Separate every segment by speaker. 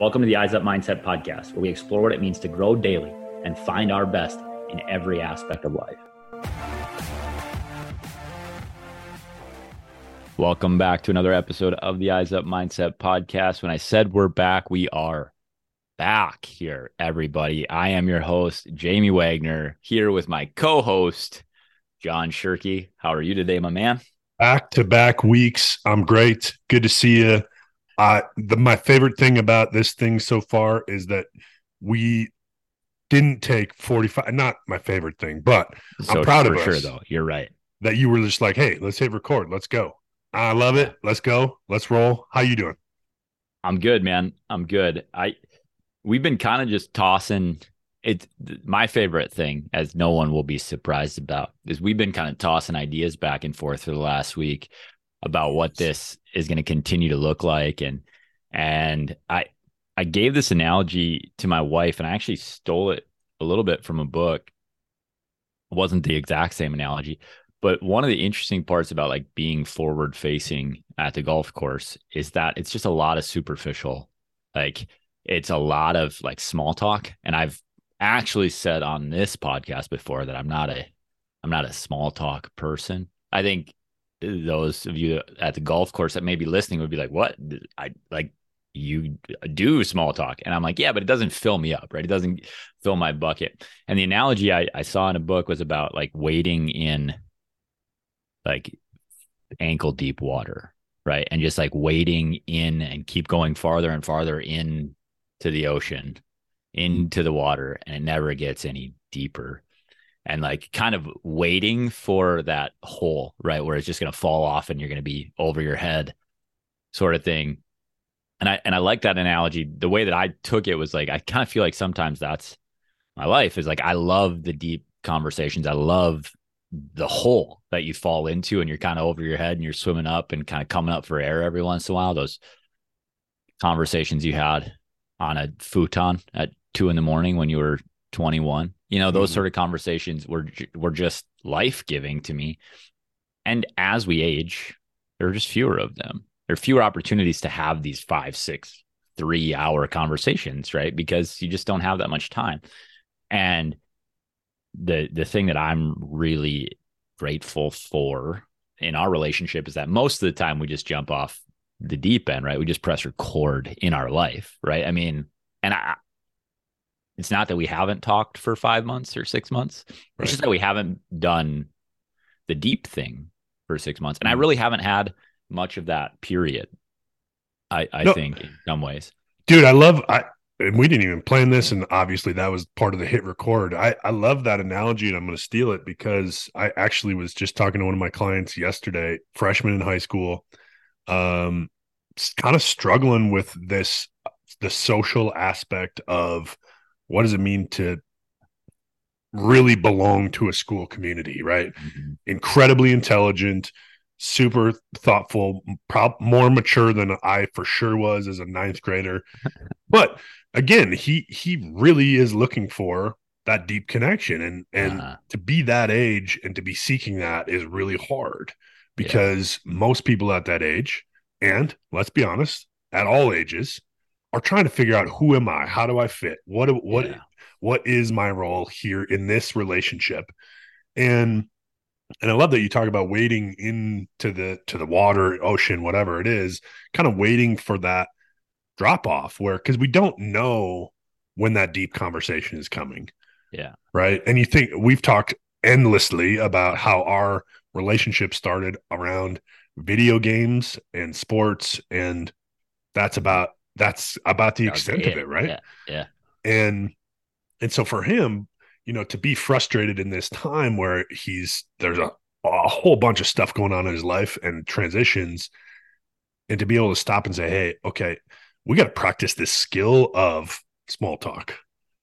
Speaker 1: Welcome to the Eyes Up Mindset podcast, where we explore what it means to grow daily and find our best in every aspect of life. Welcome back to another episode of the Eyes Up Mindset podcast. When I said we're back, we are back here, everybody. I am your host, Jamie Wagner, here with my co host, John Shirkey. How are you today, my man?
Speaker 2: Back to back weeks. I'm great. Good to see you. Uh, the, my favorite thing about this thing so far is that we didn't take 45 not my favorite thing but so i'm proud of us
Speaker 1: sure though you're right.
Speaker 2: that you were just like hey let's hit record. Let's go. I love it. Let's go. Let's roll. How you doing?
Speaker 1: I'm good man. I'm good. I we've been kind of just tossing. It's my favorite thing as no one will be surprised about is we've been kind of tossing ideas back and forth for the last week about what this is going to continue to look like. And and i i gave this analogy to my wife and i actually stole it a little bit from a book. It wasn't the exact same analogy but one of the interesting parts about like being forward facing at the golf course is that it's just a lot of superficial. Like it's a lot of like small talk. And i've actually said on this podcast before that i'm not a i'm not a small talk person. I think those of you at the golf course that may be listening would be like what? I like you do small talk. And i'm like yeah but it doesn't fill me up right? It doesn't fill my bucket. And the analogy i, I saw in a book was about like wading in like ankle deep water right? And just like wading in and keep going farther and farther in to the ocean into the water and it never gets any deeper and like kind of waiting for that hole right where it's just going to fall off and you're going to be over your head sort of thing. And i and i like that analogy. The way that i took it was like i kind of feel like sometimes that's my life is like i love the deep conversations. I love the hole that you fall into and you're kind of over your head and you're swimming up and kind of coming up for air every once in a while. Those conversations you had on a futon at two in the morning when you were 21 you know those mm-hmm. sort of conversations were were just life-giving to me. And as we age there are just fewer of them. There are fewer opportunities to have these five six three hour conversations right? Because you just don't have that much time. And the the thing that i'm really grateful for in our relationship is that most of the time we just jump off the deep end right? We just press record in our life right? I mean and i it's not that we haven't talked for five months or six months. Right. It's just that we haven't done the deep thing for six months. And I mm. really haven't had much of that period. I, I no, think in some ways.
Speaker 2: Dude, I love I and we didn't even plan this, and obviously that was part of the hit record. I, I love that analogy, and I'm gonna steal it because I actually was just talking to one of my clients yesterday, freshman in high school, um, kind of struggling with this the social aspect of what does it mean to really belong to a school community, right? Mm-hmm. Incredibly intelligent, super thoughtful, pro- more mature than I for sure was as a ninth grader. but again, he he really is looking for that deep connection, and and uh-huh. to be that age and to be seeking that is really hard because yeah. most people at that age, and let's be honest, at all ages, are trying to figure out who am I? How do I fit? What what yeah. what is my role here in this relationship? And and I love that you talk about wading into the to the water, ocean, whatever it is, kind of waiting for that drop off where because we don't know when that deep conversation is coming.
Speaker 1: Yeah.
Speaker 2: Right. And you think we've talked endlessly about how our relationship started around video games and sports and that's about that's about the extent of it, right?
Speaker 1: Yeah. yeah.
Speaker 2: And and so for him, you know, to be frustrated in this time where he's there's a, a whole bunch of stuff going on in his life and transitions, and to be able to stop and say, Hey, okay, we got to practice this skill of small talk.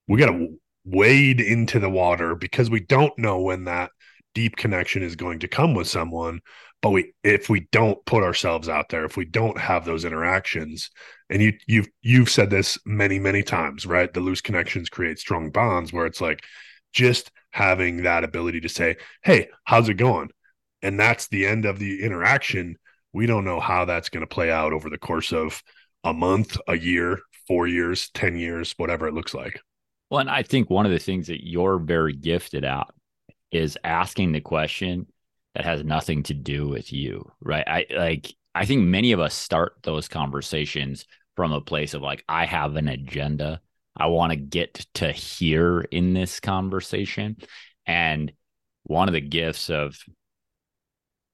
Speaker 2: We got to wade into the water because we don't know when that deep connection is going to come with someone but we if we don't put ourselves out there if we don't have those interactions and you you've you've said this many many times right the loose connections create strong bonds where it's like just having that ability to say hey how's it going and that's the end of the interaction we don't know how that's going to play out over the course of a month a year four years, 10 years, whatever it looks like.
Speaker 1: Well, and I think one of the things that you're very gifted at is asking the question that has nothing to do with you, right? I like, I think many of us start those conversations from a place of like, I have an agenda. I want to get to here in this conversation. And one of the gifts of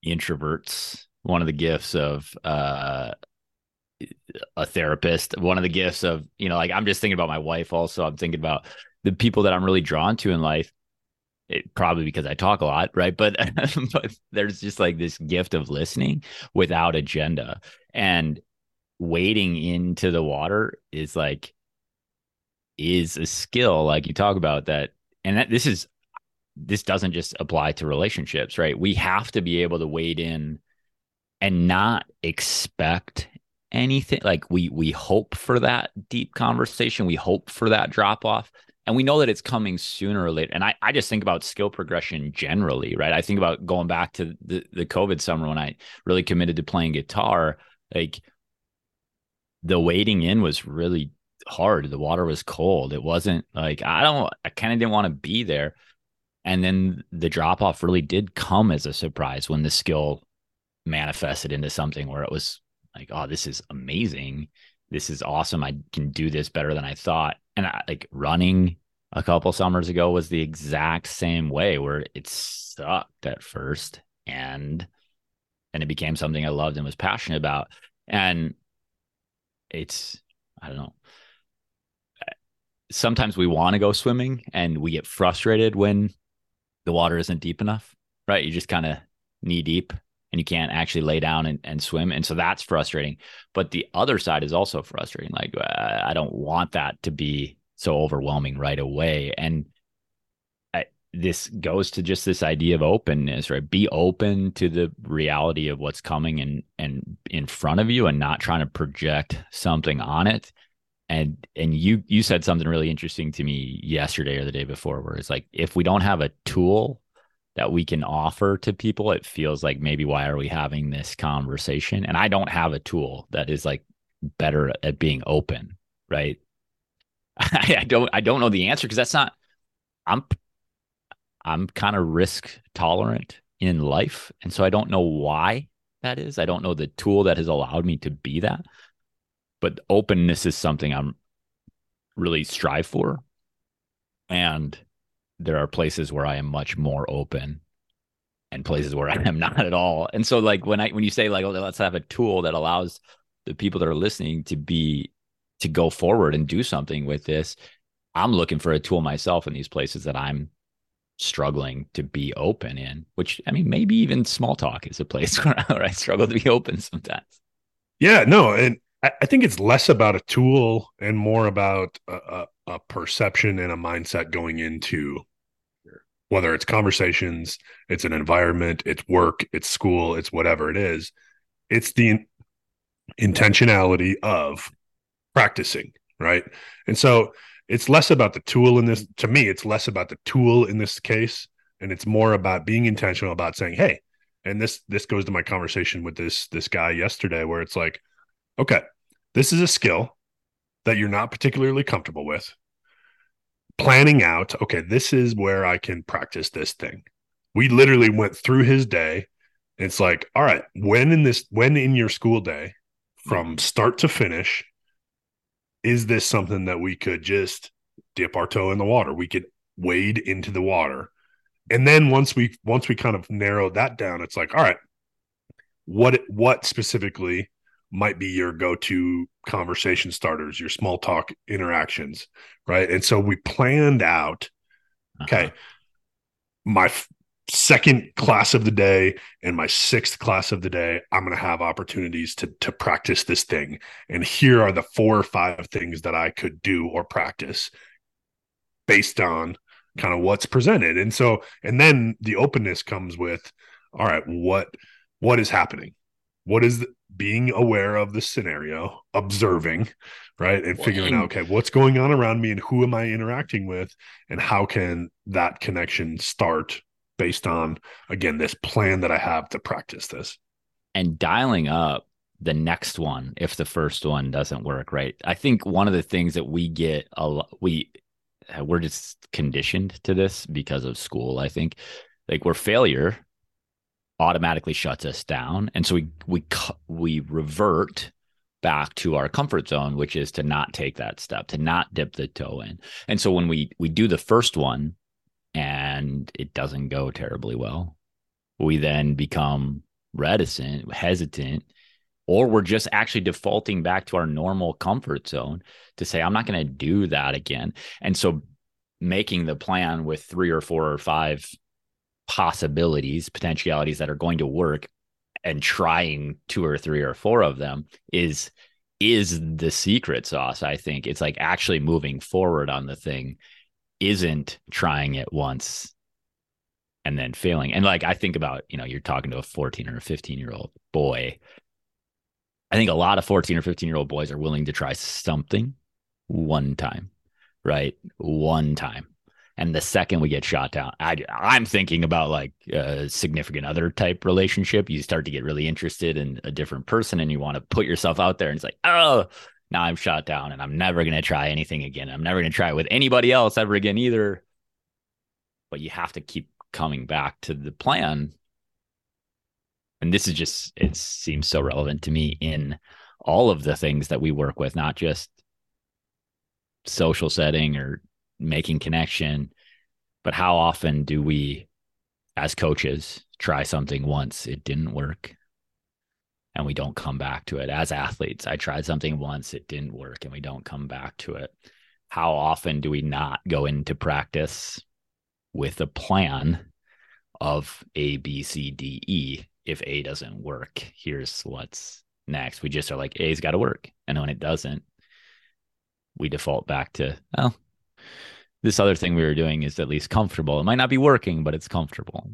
Speaker 1: introverts, one of the gifts of uh, a therapist, one of the gifts of, you know, like I'm just thinking about my wife also. I'm thinking about the people that I'm really drawn to in life. It, probably because I talk a lot, right? But but there's just like this gift of listening without agenda and wading into the water is like is a skill like you talk about that and that this is this doesn't just apply to relationships, right? We have to be able to wade in and not expect anything. Like we we hope for that deep conversation, we hope for that drop off, and we know that it's coming sooner or later. And I I just think about skill progression generally, right? I think about going back to the the COVID summer when I really committed to playing guitar, like the wading in was really hard. The water was cold. It wasn't like I don't I kind of didn't want to be there and then the drop off really did come as a surprise when the skill manifested into something where it was like, oh, this is amazing. This is awesome. I can do this better than I thought. And I, like running a couple summers ago was the exact same way where it sucked at first and and it became something I loved and was passionate about. And it's I don't know. Sometimes we want to go swimming and we get frustrated when the water isn't deep enough, right? You just kind of knee deep and you can't actually lay down and, and swim. And so that's frustrating. But the other side is also frustrating. Like, uh, I don't want that to be so overwhelming right away. And this goes to just this idea of openness, right? Be open to the reality of what's coming and and in front of you, and not trying to project something on it and and you you said something really interesting to me yesterday or the day before where it's like if we don't have a tool that we can offer to people it feels like maybe why are we having this conversation and i don't have a tool that is like better at being open right i, don't i don't know the answer because that's not i'm i'm kind of risk tolerant in life and so i don't know why that is i don't know the tool that has allowed me to be that but openness is something I'm really strive for. And there are places where I am much more open and places where I am not at all. And so like when I when you say like, oh, let's have a tool that allows the people that are listening to be to go forward and do something with this, I'm looking for a tool myself in these places that I'm struggling to be open in, which I mean, maybe even small talk is a place where, where I struggle to be open sometimes.
Speaker 2: Yeah, no, and I think it's less about a tool and more about a, a, a, perception and a mindset going into whether it's conversations, it's an environment, it's work, it's school, it's whatever it is. It's the intentionality of practicing, right? And so it's less about the tool in this. To me, it's less about the tool in this case, and it's more about being intentional about saying, "Hey," and this this goes to my conversation with this this guy yesterday, where it's like okay, this is a skill that you're not particularly comfortable with. Planning out, okay, this is where I can practice this thing. We literally went through his day. It's like, all right, when in this, when in your school day, from start to finish, is this something that we could just dip our toe in the water? We could wade into the water. And then once we once we kind of narrowed that down, it's like, all right, what what specifically might be your go-to conversation starters, your small talk interactions, right? And so we planned out, okay, uh-huh. my f- second class of the day and my sixth class of the day, I'm going to have opportunities to to practice this thing. And here are the four or five things that I could do or practice based on kind of what's presented. And so and then the openness comes with all right, what what is happening? What is the, being aware of the scenario, observing, right, and figuring out okay, what's going on around me and who am I interacting with, and how can that connection start based on again this plan that I have to practice this,
Speaker 1: and dialing up the next one if the first one doesn't work right? I think one of the things that we get a lot we uh, we're just conditioned to this because of school i think. Like we're failure automatically shuts us down. And so we we we revert back to our comfort zone which is to not take that step to not dip the toe in. And so when we we do the first one and it doesn't go terribly well we then become reticent hesitant or we're just actually defaulting back to our normal comfort zone to say i'm not going to do that again. And so making the plan with three or four or five possibilities potentialities that are going to work and trying two or three or four of them is is the secret sauce i think it's like actually moving forward on the thing isn't trying it once and then failing and like i think about you know you're talking to a 14 or a 15 year old boy I think a lot of 14 or 15 year old boys are willing to try something one time, right? One time. And the second we get shot down, I, I'm thinking about like a significant other type relationship. You start to get really interested in a different person and you want to put yourself out there. And it's like, oh, now I'm shot down and I'm never going to try anything again. I'm never going to try it with anybody else ever again either. But you have to keep coming back to the plan and this is just it seems so relevant to me in all of the things that we work with not just social setting or making connection but how often do we as coaches try something once it didn't work and we don't come back to it as athletes i tried something once it didn't work and we don't come back to it how often do we not go into practice with a plan of a b c d e if A doesn't work, here's what's next. We just are like, A's got to work. And when it doesn't, we default back to, well, this other thing we were doing is at least comfortable. It might not be working, but it's comfortable.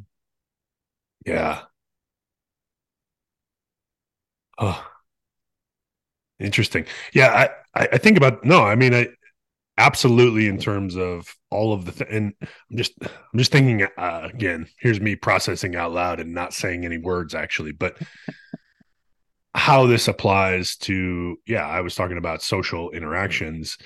Speaker 2: Yeah. Oh, interesting. Yeah. I, I think about, no, I mean, I, absolutely in terms of all of the th- and i'm just i'm just thinking uh, again here's me processing out loud and not saying any words actually but how this applies to yeah i was talking about social interactions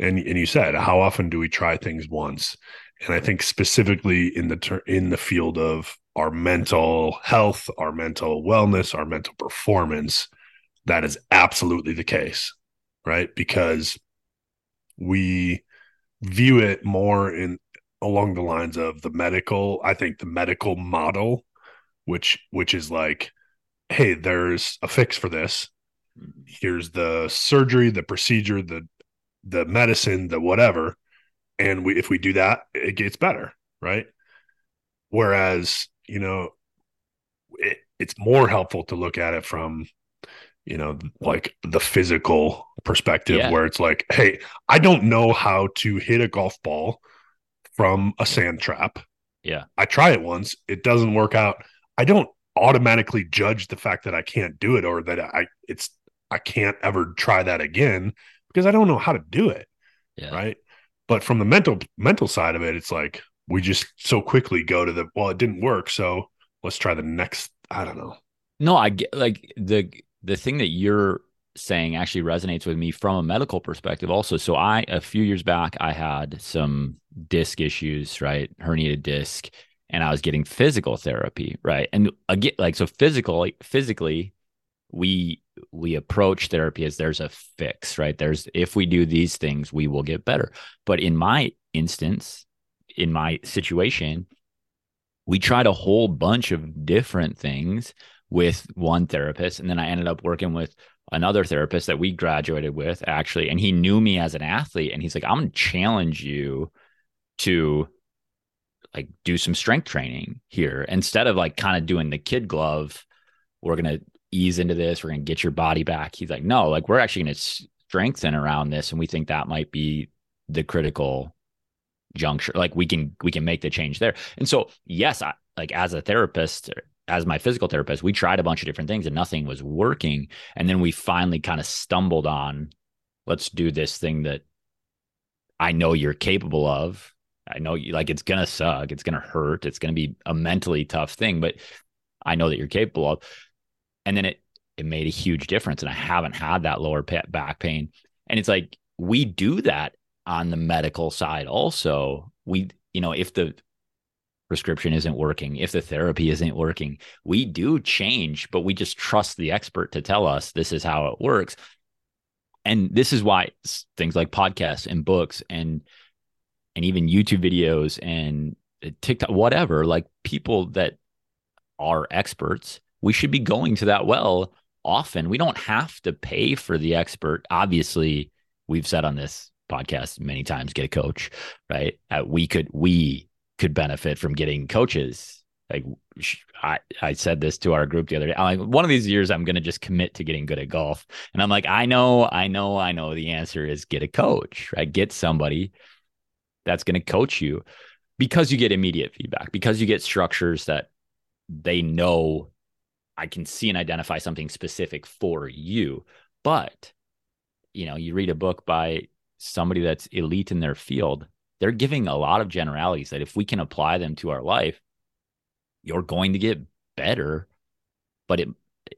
Speaker 2: and and you said how often do we try things once? And i think specifically in the ter- in the field of our mental health our mental wellness our mental performance that is absolutely the case right? Because we view it more in along the lines of the medical i think the medical model which which is like hey there's a fix for this. Mm-hmm. Here's the surgery the procedure the the medicine the whatever and we if we do that it gets better right whereas you know it, it's more helpful to look at it from you know, like the physical perspective yeah. where it's like, hey, I don't know how to hit a golf ball from a sand trap.
Speaker 1: Yeah.
Speaker 2: I try it once, it doesn't work out. I don't automatically judge the fact that I can't do it or that I it's I can't ever try that again because I don't know how to do it. Yeah. Right. But from the mental mental side of it, it's like we just so quickly go to the well, it didn't work, so let's try the next. I don't know.
Speaker 1: No, I get like the the thing that you're saying actually resonates with me from a medical perspective also so i a few years back i had some disc issues right herniated disc and i was getting physical therapy right and again like so physical physically we we approach therapy as there's a fix right there's if we do these things we will get better but in my instance in my situation we tried a whole bunch of different things with one therapist. And then I ended up working with another therapist that we graduated with actually. And he knew me as an athlete. And he's like, I'm going to challenge you to like do some strength training here instead of like kind of doing the kid glove. We're going to ease into this. We're going to get your body back. He's like, no, like we're actually going to strengthen around this. And we think that might be the critical juncture. Like we can, we can make the change there. And so, yes, I, like as a therapist as my physical therapist, we tried a bunch of different things and nothing was working. And then we finally kind of stumbled on let's do this thing that I know you're capable of. I know you like it's gonna suck, it's gonna hurt, it's gonna be a mentally tough thing, but I know that you're capable of. And then it it made a huge difference. And I haven't had that lower back pain. And it's like, we do that on the medical side also. We, you know, if the prescription isn't working, if the therapy isn't working, we do change, but we just trust the expert to tell us this is how it works. And this is why things like podcasts and books and and even YouTube videos and uh, TikTok, whatever, like people that are experts, we should be going to that well often. We don't have to pay for the expert. Obviously, we've said on this podcast many times, get a coach, right? Uh, we could we could benefit from getting coaches. Like I, I said this to our group the other day. I'm like, one of these years, I'm going to just commit to getting good at golf. And I'm like, I know, I know, I know. The answer is get a coach, right? Get somebody that's going to coach you because you get immediate feedback, because you get structures that they know I can see and identify something specific for you. But, you know, you read a book by somebody that's elite in their field, they're giving a lot of generalities that if we can apply them to our life, you're going to get better. But it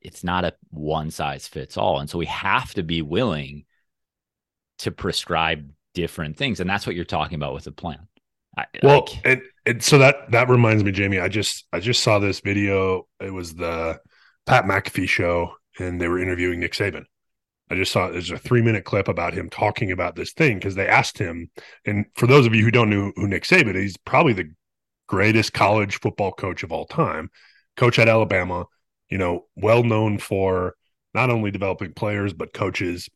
Speaker 1: it's not a one size fits all. And so we have to be willing to prescribe different things. And that's what you're talking about with the plan.
Speaker 2: I, well, like, and, and so that that reminds me, Jamie. I just I just saw this video. It was the Pat McAfee show, and they were interviewing Nick Saban. I just saw there's a three minute clip about him talking about this thing because they asked him. And for those of you who don't know who Nick Saban, he's probably the greatest college football coach of all time. Coach at Alabama, you know, well known for not only developing players but coaches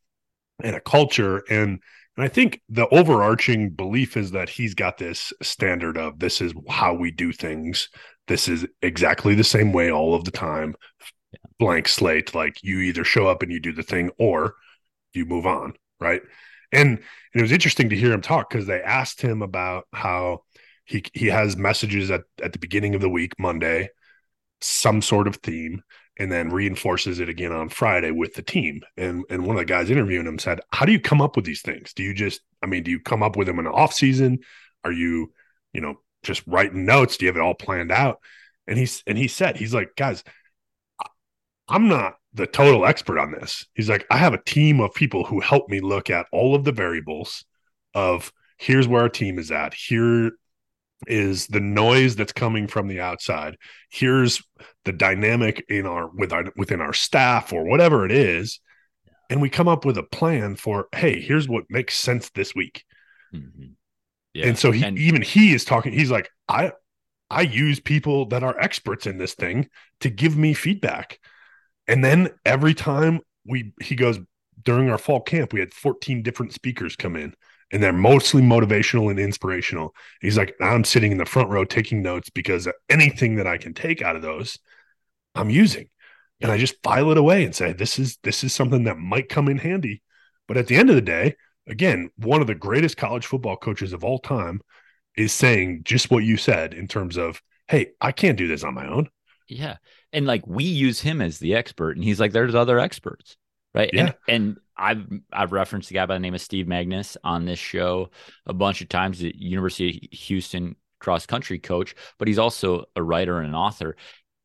Speaker 2: and a culture. And and I think the overarching belief is that he's got this standard of this is how we do things. This is exactly the same way all of the time. Yeah. Blank slate. Like you either show up and you do the thing or you move on. Right. And, and it was interesting to hear him talk because they asked him about how he he has messages at, at the beginning of the week, Monday, some sort of theme and then reinforces it again on Friday with the team. And and one of the guys interviewing him said, "How do you come up with these things? Do you just, I mean, do you come up with them in the off season? Are you, you know, just writing notes? Do you have it all planned out?" And he's and he said, he's like, guys, I'm not the total expert on this. He's like, I have a team of people who help me look at all of the variables of here's where our team is at. Here is the noise that's coming from the outside. Here's the dynamic in our with our within our staff or whatever it is, and we come up with a plan for hey, here's what makes sense this week. Mm-hmm. Yeah. And so he and- even he is talking. He's like, I I use people that are experts in this thing to give me feedback, and then every time we he goes during our fall camp, we had 14 different speakers come in and they're mostly motivational and inspirational. He's like, I'm sitting in the front row taking notes because anything that I can take out of those, I'm using. And I just file it away and say, this is this is something that might come in handy. But at the end of the day, again, one of the greatest college football coaches of all time is saying just what you said in terms of, hey, I can't do this on my own.
Speaker 1: Yeah. And like we use him as the expert, and he's like, there's other experts. Right. Yeah. And, and I've I've referenced a guy by the name of Steve Magness on this show a bunch of times. The University of Houston cross country coach, but he's also a writer and an author.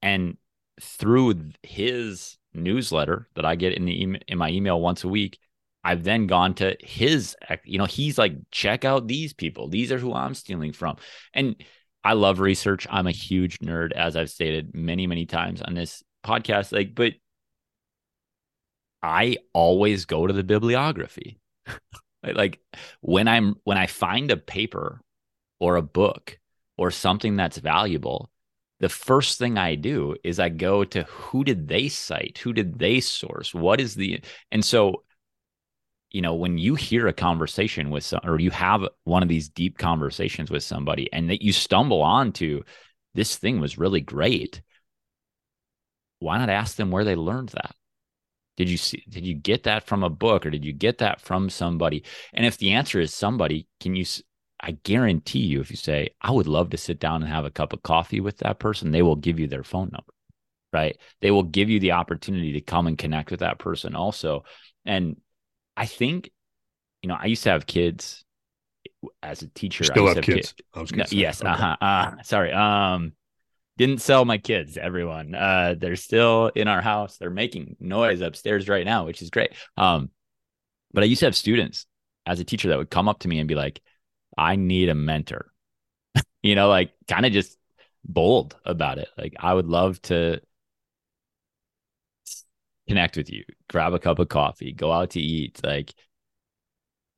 Speaker 1: And through his newsletter that I get in the email, in my email once a week, I've then gone to his. You know, he's like, check out these people. These are who I'm stealing from. And I love research. I'm a huge nerd, as I've stated many many times on this podcast. Like, but I always go to the bibliography. like when I'm when I find a paper or a book or something that's valuable, the first thing I do is I go to who did they cite? Who did they source? What is the and so you know when you hear a conversation with some or you have one of these deep conversations with somebody and that you stumble onto this thing was really great why not ask them where they learned that did you see did you get that from a book or did you get that from somebody? And if the answer is somebody, can you I guarantee you if you say I would love to sit down and have a cup of coffee with that person, they will give you their phone number. Right? They will give you the opportunity to come and connect with that person also. And I think you know, I used to have kids as a teacher.
Speaker 2: Still
Speaker 1: have,
Speaker 2: have kids.
Speaker 1: kids. No, yes. Uh-huh. Uh, sorry. Um, didn't sell my kids, everyone. Uh, they're still in our house. They're making noise upstairs right now, which is great. Um, but I used to have students as a teacher that would come up to me and be like, I need a mentor. you know, like kind of just bold about it. Like I would love to connect with you, grab a cup of coffee, go out to eat. Like,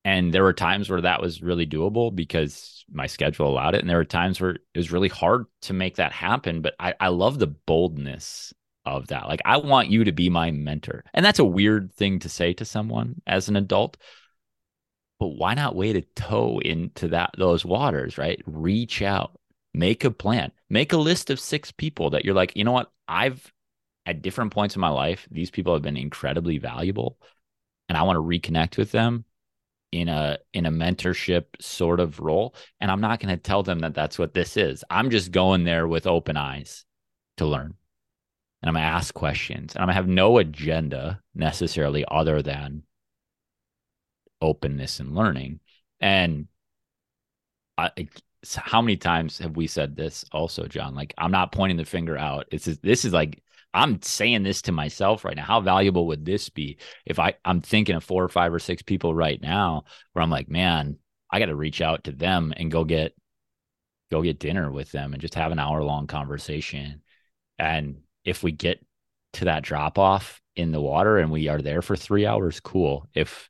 Speaker 1: and there were times where that was really doable because my schedule allowed it. And there were times where it was really hard to make that happen. But I, I love the boldness of that. Like, I want you to be my mentor. And that's a weird thing to say to someone as an adult. But why not wait a toe into that those waters, right? Reach out, make a plan, make a list of six people that you're like, you know what? I've at different points in my life, these people have been incredibly valuable. And I want to reconnect with them in a in a mentorship sort of role and i'm not going to tell them that that's what this is. I'm just going there with open eyes to learn. And i'm going to ask questions and i'm going to have no agenda necessarily other than openness and learning. And I, how many times have we said this also john? Like i'm not pointing the finger out. It's this is like I'm saying this to myself right now. How valuable would this be if I I'm thinking of four or five or six people right now where I'm like, man, I got to reach out to them and go get go get dinner with them and just have an hour long conversation. And if we get to that drop off in the water and we are there for 3 hours, cool. If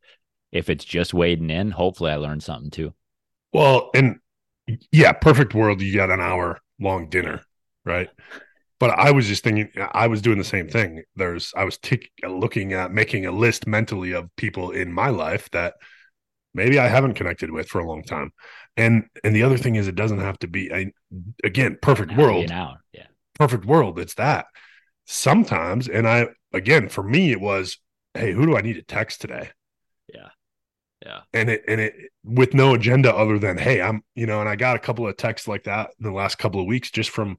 Speaker 1: if it's just wading in, hopefully I learned something too.
Speaker 2: Well, and yeah, perfect world you got an hour long dinner, right? But I was just thinking, I was doing the same thing. There's, I was looking at making a list mentally of people in my life that maybe I haven't connected with for a long time. And and the other thing is, it doesn't have to be a, again perfect world.
Speaker 1: Yeah,
Speaker 2: perfect world. It's that sometimes, and I again for me it was, hey, who do I need to text today?
Speaker 1: Yeah, yeah.
Speaker 2: And it and it with no agenda other than hey, I'm you know, and I got a couple of texts like that in the last couple of weeks just from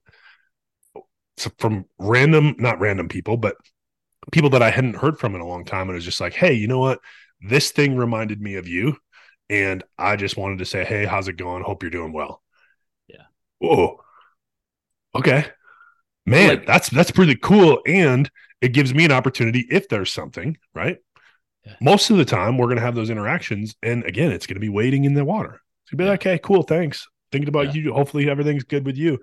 Speaker 2: from random, not random people, but people that I hadn't heard from in a long time. And it was just like, hey, you know what? This thing reminded me of you. And I just wanted to say, hey, how's it going? Hope you're doing well.
Speaker 1: Yeah.
Speaker 2: Whoa. Okay. Man, like, that's that's pretty cool. And it gives me an opportunity if there's something, right? Yeah. Most of the time we're gonna have those interactions. And again, it's gonna be waiting in the water. It's gonna be yeah. like, okay, cool, thanks. Thinking about yeah. you. Hopefully everything's good with you.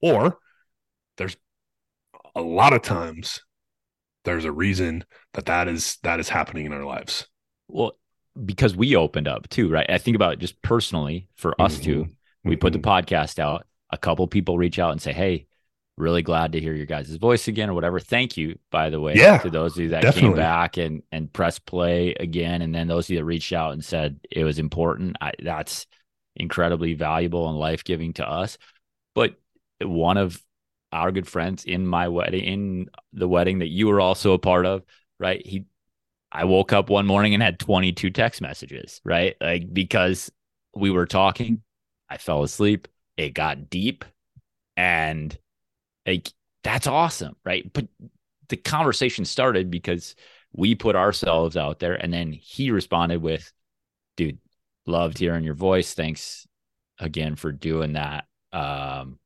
Speaker 2: Or there's a lot of times there's a reason that that is that is happening in our lives
Speaker 1: well because we opened up too right i think about just personally for us mm-hmm. two we mm-hmm. put the mm-hmm. podcast out a couple people reach out and say hey really glad to hear your guys' voice again or whatever thank you by the way
Speaker 2: yeah
Speaker 1: to those of you that definitely. came back and and press play again and then those of you that reached out and said it was important I, that's incredibly valuable and life-giving to us but one of our good friends in my wedding, in the wedding that you were also a part of, right? He, I woke up one morning and had 22 text messages, right? Like because we were talking, I fell asleep, it got deep, and like that's awesome, right? But the conversation started because we put ourselves out there, and then he responded with, "Dude, loved hearing your voice. Thanks again for doing that." Um,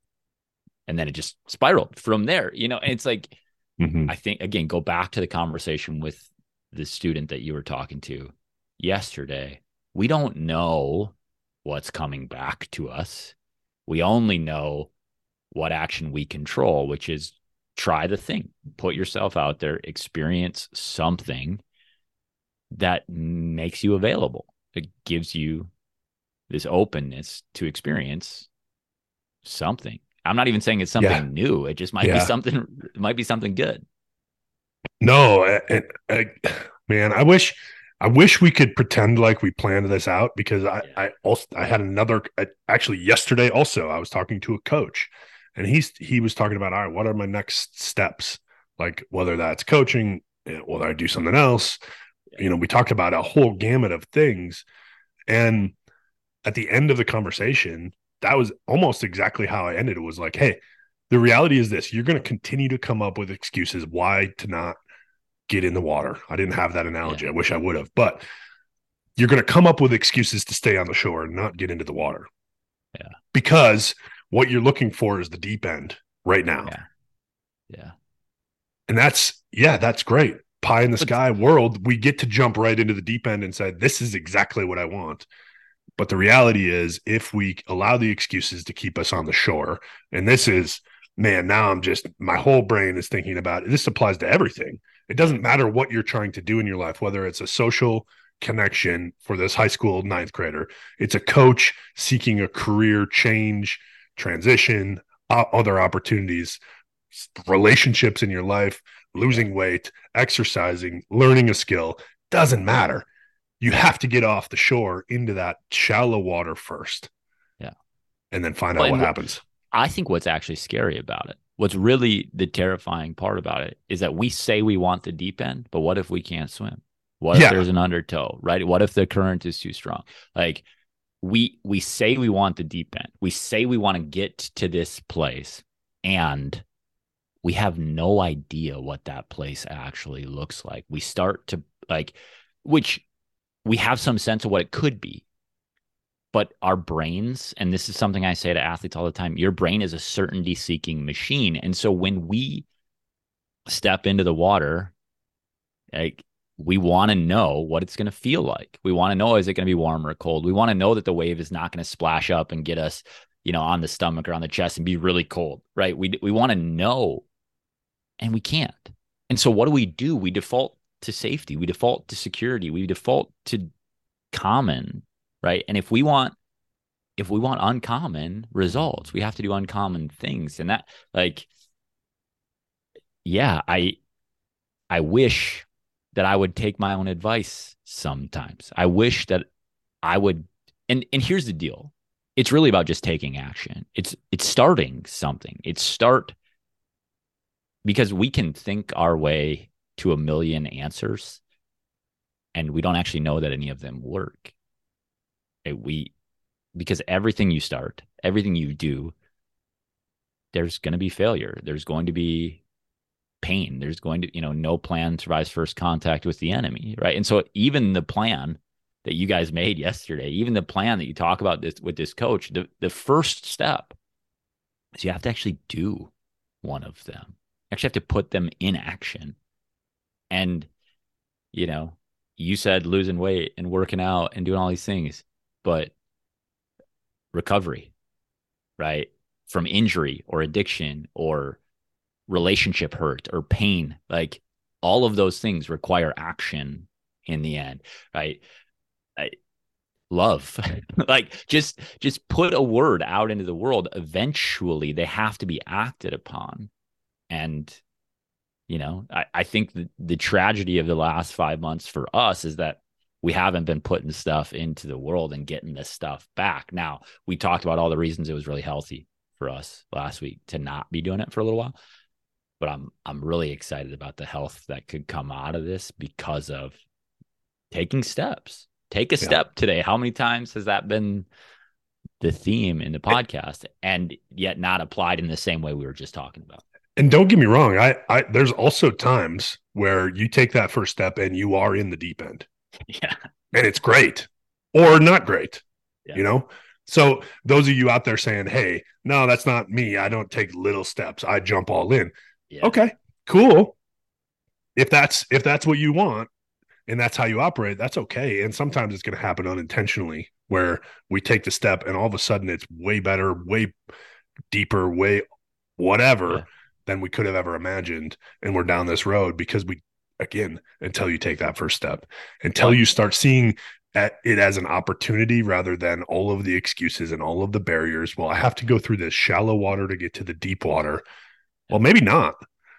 Speaker 1: and then it just spiraled from there you know and it's like mm-hmm. i think again go back to the conversation with the student that you were talking to yesterday. We don't know what's coming back to us. We only know what action we control which is try the thing. Put yourself out there experience something that makes you available it gives you this openness to experience something I'm not even saying it's something yeah. new. It just might yeah. be something. It might be something good.
Speaker 2: No, and, and, man, I wish, I wish we could pretend like we planned this out because I, yeah. I also I had another actually yesterday. Also, I was talking to a coach, and he's he was talking about all right, what are my next steps? Like whether that's coaching, eh, whether I do something else. You know, we talked about a whole gamut of things, and at the end of the conversation, that was almost exactly how I ended. It was like, hey, the reality is this: you're going to continue to come up with excuses why to not get in the water. I didn't have that analogy. Yeah. I wish I would have, but you're going to come up with excuses to stay on the shore and not get into the water.
Speaker 1: Yeah.
Speaker 2: Because what you're looking for is the deep end right now.
Speaker 1: Yeah. Yeah.
Speaker 2: And that's, yeah, that's great. Pie in the sky world. We get to jump right into the deep end and say, this is exactly what I want. But the reality is, if we allow the excuses to keep us on the shore, and this is, man, now I'm just, my whole brain is thinking about this applies to everything. It doesn't matter what you're trying to do in your life, whether it's a social connection for this high school ninth grader, it's a coach seeking a career change, transition, other opportunities, relationships in your life, losing weight, exercising, learning a skill, doesn't matter. You have to get off the shore into that shallow water first.
Speaker 1: Yeah.
Speaker 2: And then find
Speaker 1: Well,
Speaker 2: out what happens.
Speaker 1: I think what's actually scary about it, what's really the terrifying part about it is that we say we want the deep end, but what if we can't swim? What
Speaker 2: Yeah.
Speaker 1: if there's an undertow, right? What if the current is too strong? Like we we say we want the deep end. We say we want to get to this place and we have no idea what that place actually looks like. We start to like which we have some sense of what it could be, but our brains and this is something i say to athletes all the time your brain is a certainty seeking machine. And so when we step into the water like we want to know what it's going to feel like. We want to know is it going to be warm or cold? We want to know that the wave is not going to splash up and get us you know on the stomach or on the chest and be really cold right? We we want to know and we can't. And so what do we do? We default to safety. We default to security. We default to common right? And if we want if we want uncommon results we have to do uncommon things. And that like yeah i i wish that i would take my own advice sometimes. I wish that i would and and here's the deal. It's really about just taking action. It's it's starting something. It's start because we can think our way to a million answers and we don't actually know that any of them work. It- we because everything you start everything you do there's going to be failure. There's going to be pain. There's going to you know no plan survives first contact with the enemy right? And so even the plan that you guys made yesterday even the plan that you talk about this with this coach the, the first step is you have to actually do one of them. You actually have to put them in action and you know you said losing weight and working out and doing all these things but recovery, right? From injury or addiction or relationship hurt or pain, like all of those things require action in the end, right? I, love like just just put a word out into the world eventually they have to be acted upon and you know i, I think the, the tragedy of the last five months for us is that we haven't been putting stuff into the world and getting this stuff back. Now, we talked about all the reasons it was really healthy for us last week to not be doing it for a little while. But I'm I'm really excited about the health that could come out of this because of taking steps. Take a
Speaker 2: Yeah.
Speaker 1: step today. How many times has that been the theme in the podcast and yet not applied in the same way we were just talking about?
Speaker 2: And don't get me wrong, I, I there's also times where you take that first step and you are in the deep end.
Speaker 1: Yeah.
Speaker 2: and it's great or not great
Speaker 1: Yeah.
Speaker 2: you know so those of you out there saying hey no that's not me i don't take little steps i jump all in
Speaker 1: Yeah.
Speaker 2: okay cool if that's if that's what you want and that's how you operate that's okay and sometimes it's going to happen unintentionally where we take the step and all of a sudden it's way better way deeper way whatever
Speaker 1: Yeah.
Speaker 2: Than we could have ever imagined and we're down this road because we again until you take that first step until you start seeing at it as an opportunity rather than all of the excuses and all of the barriers well i have to go through this shallow water to get to the deep water well maybe not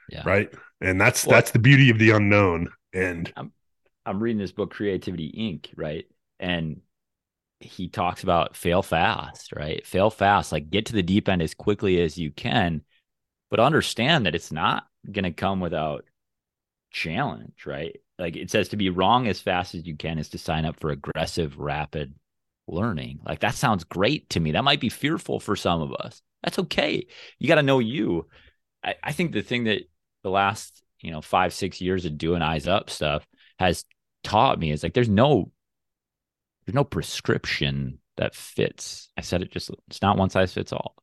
Speaker 1: Yeah.
Speaker 2: right and that's
Speaker 1: Well-
Speaker 2: that's the beauty of the unknown and
Speaker 1: I'm reading this book, Creativity Inc., right? And he talks about fail fast, right? Fail fast, like get to the deep end as quickly as you can, but understand that it's not going to come without challenge, right? Like it says to be wrong as fast as you can is to sign up for aggressive, rapid learning. Like that sounds great to me. That might be fearful for some of us. That's okay. You got to know you. I, I think the thing that the last, you know, five, six years of doing eyes up stuff has taught me is like there's no there's no prescription that fits. I said it just it's not one size fits all.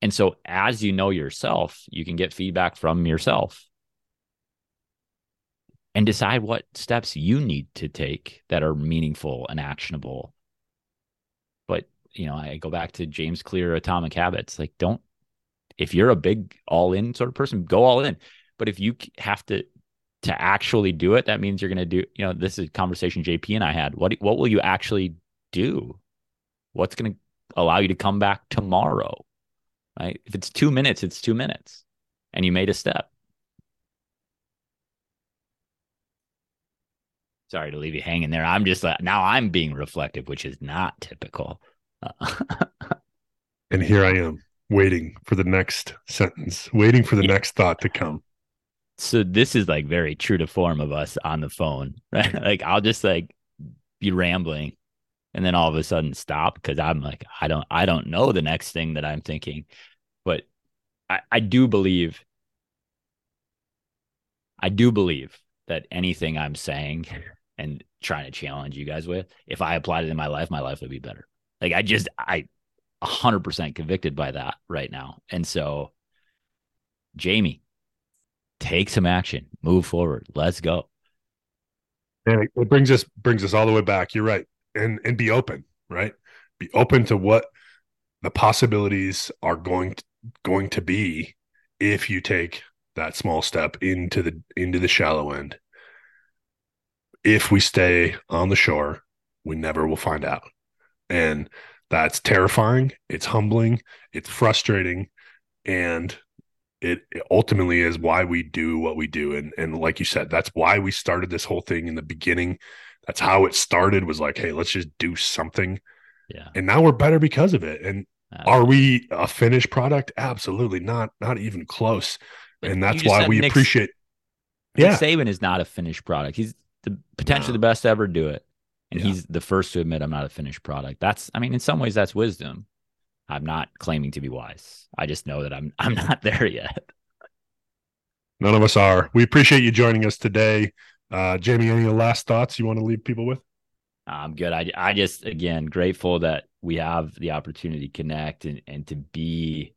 Speaker 1: And so as you know yourself, you can get feedback from yourself and decide what steps you need to take that are meaningful and actionable. But, you know, I go back to James Clear Atomic Habits. Like, don't, if you're a big all in sort of person, go all in. But if you have to, to actually do it, that means you're going to do, you know, this is a conversation JP and I had. What, what will you actually do? What's going to allow you to come back tomorrow? Right. If it's two minutes, it's two minutes and you made a step. sorry to leave you hanging there. I'm just like now I'm being reflective, which is not typical.
Speaker 2: and here I am waiting for the next sentence, waiting for the yeah. next thought to come.
Speaker 1: So this is like very true to form of us on the phone, right? like I'll just like be rambling and then all of a sudden stop because I'm like, I don't I don't know the next thing that I'm thinking. But I, I do believe I do believe that anything I'm saying and trying to challenge you guys with, if I applied it in my life, my life would be better. Like I just I 100% convicted by that right now. And so Jamie, take some action, move forward. Let's go.
Speaker 2: And it brings us brings us all the way back. You're right. And and be open, right? Be open to what the possibilities are going to, going to be if you take that small step into the into the shallow end if we stay on the shore, we never will find out. And that's terrifying. It's humbling. It's frustrating. And it, it, ultimately is why we do what we do. And, and like you said, that's why we started this whole thing in the beginning. That's how it started was like, hey, let's just do something.
Speaker 1: Yeah.
Speaker 2: And now we're better because of it. And are we a finished product? Absolutely not, not even close. And that's why we Nick, appreciate.
Speaker 1: Yeah. Nick Saban is not a finished product. He's the potentially the best to ever do it. And yeah. he's the first to admit I'm not a finished product. That's I mean, in some ways that's wisdom. I'm not claiming to be wise. I just know that I'm I'm not there yet.
Speaker 2: None of us are. We appreciate you joining us today. Uh, Jamie, any last thoughts you want to leave people with?
Speaker 1: I'm good. I, I just, again, grateful that we have the opportunity to connect and, and to be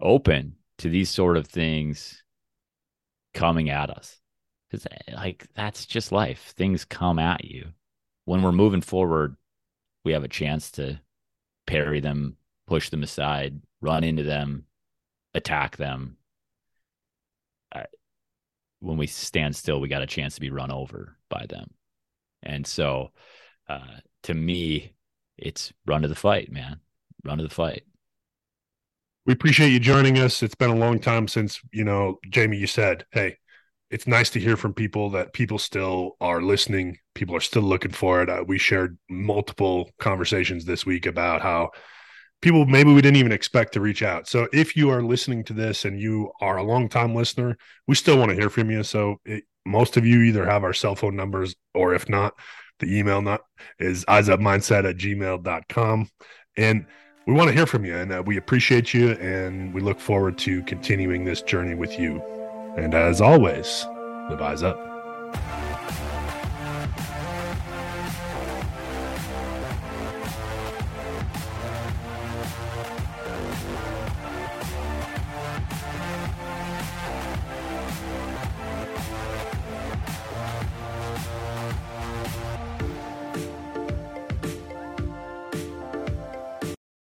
Speaker 1: open to these sort of things coming at us because eh, like that's just life things come at you when we're moving forward we have a chance to parry them push them aside run into them attack them when we stand still we got a chance to be run over by them and so uh, to me it's run to the fight man run to the fight
Speaker 2: we appreciate you joining us it's been a long time since you know jamie you said hey it's nice to hear from people that people still are listening. People are still looking for it. Uh, we shared multiple conversations this week about how people maybe we didn't even expect to reach out. So if you are listening to this and you are a long time listener, we still want to hear from you. So it, most of you either have our cell phone numbers or if not, the email not is eyesupmindset at gmail.com. And we want to hear from you and uh, we appreciate you and we look forward to continuing this journey with you. And as always, live eyes up.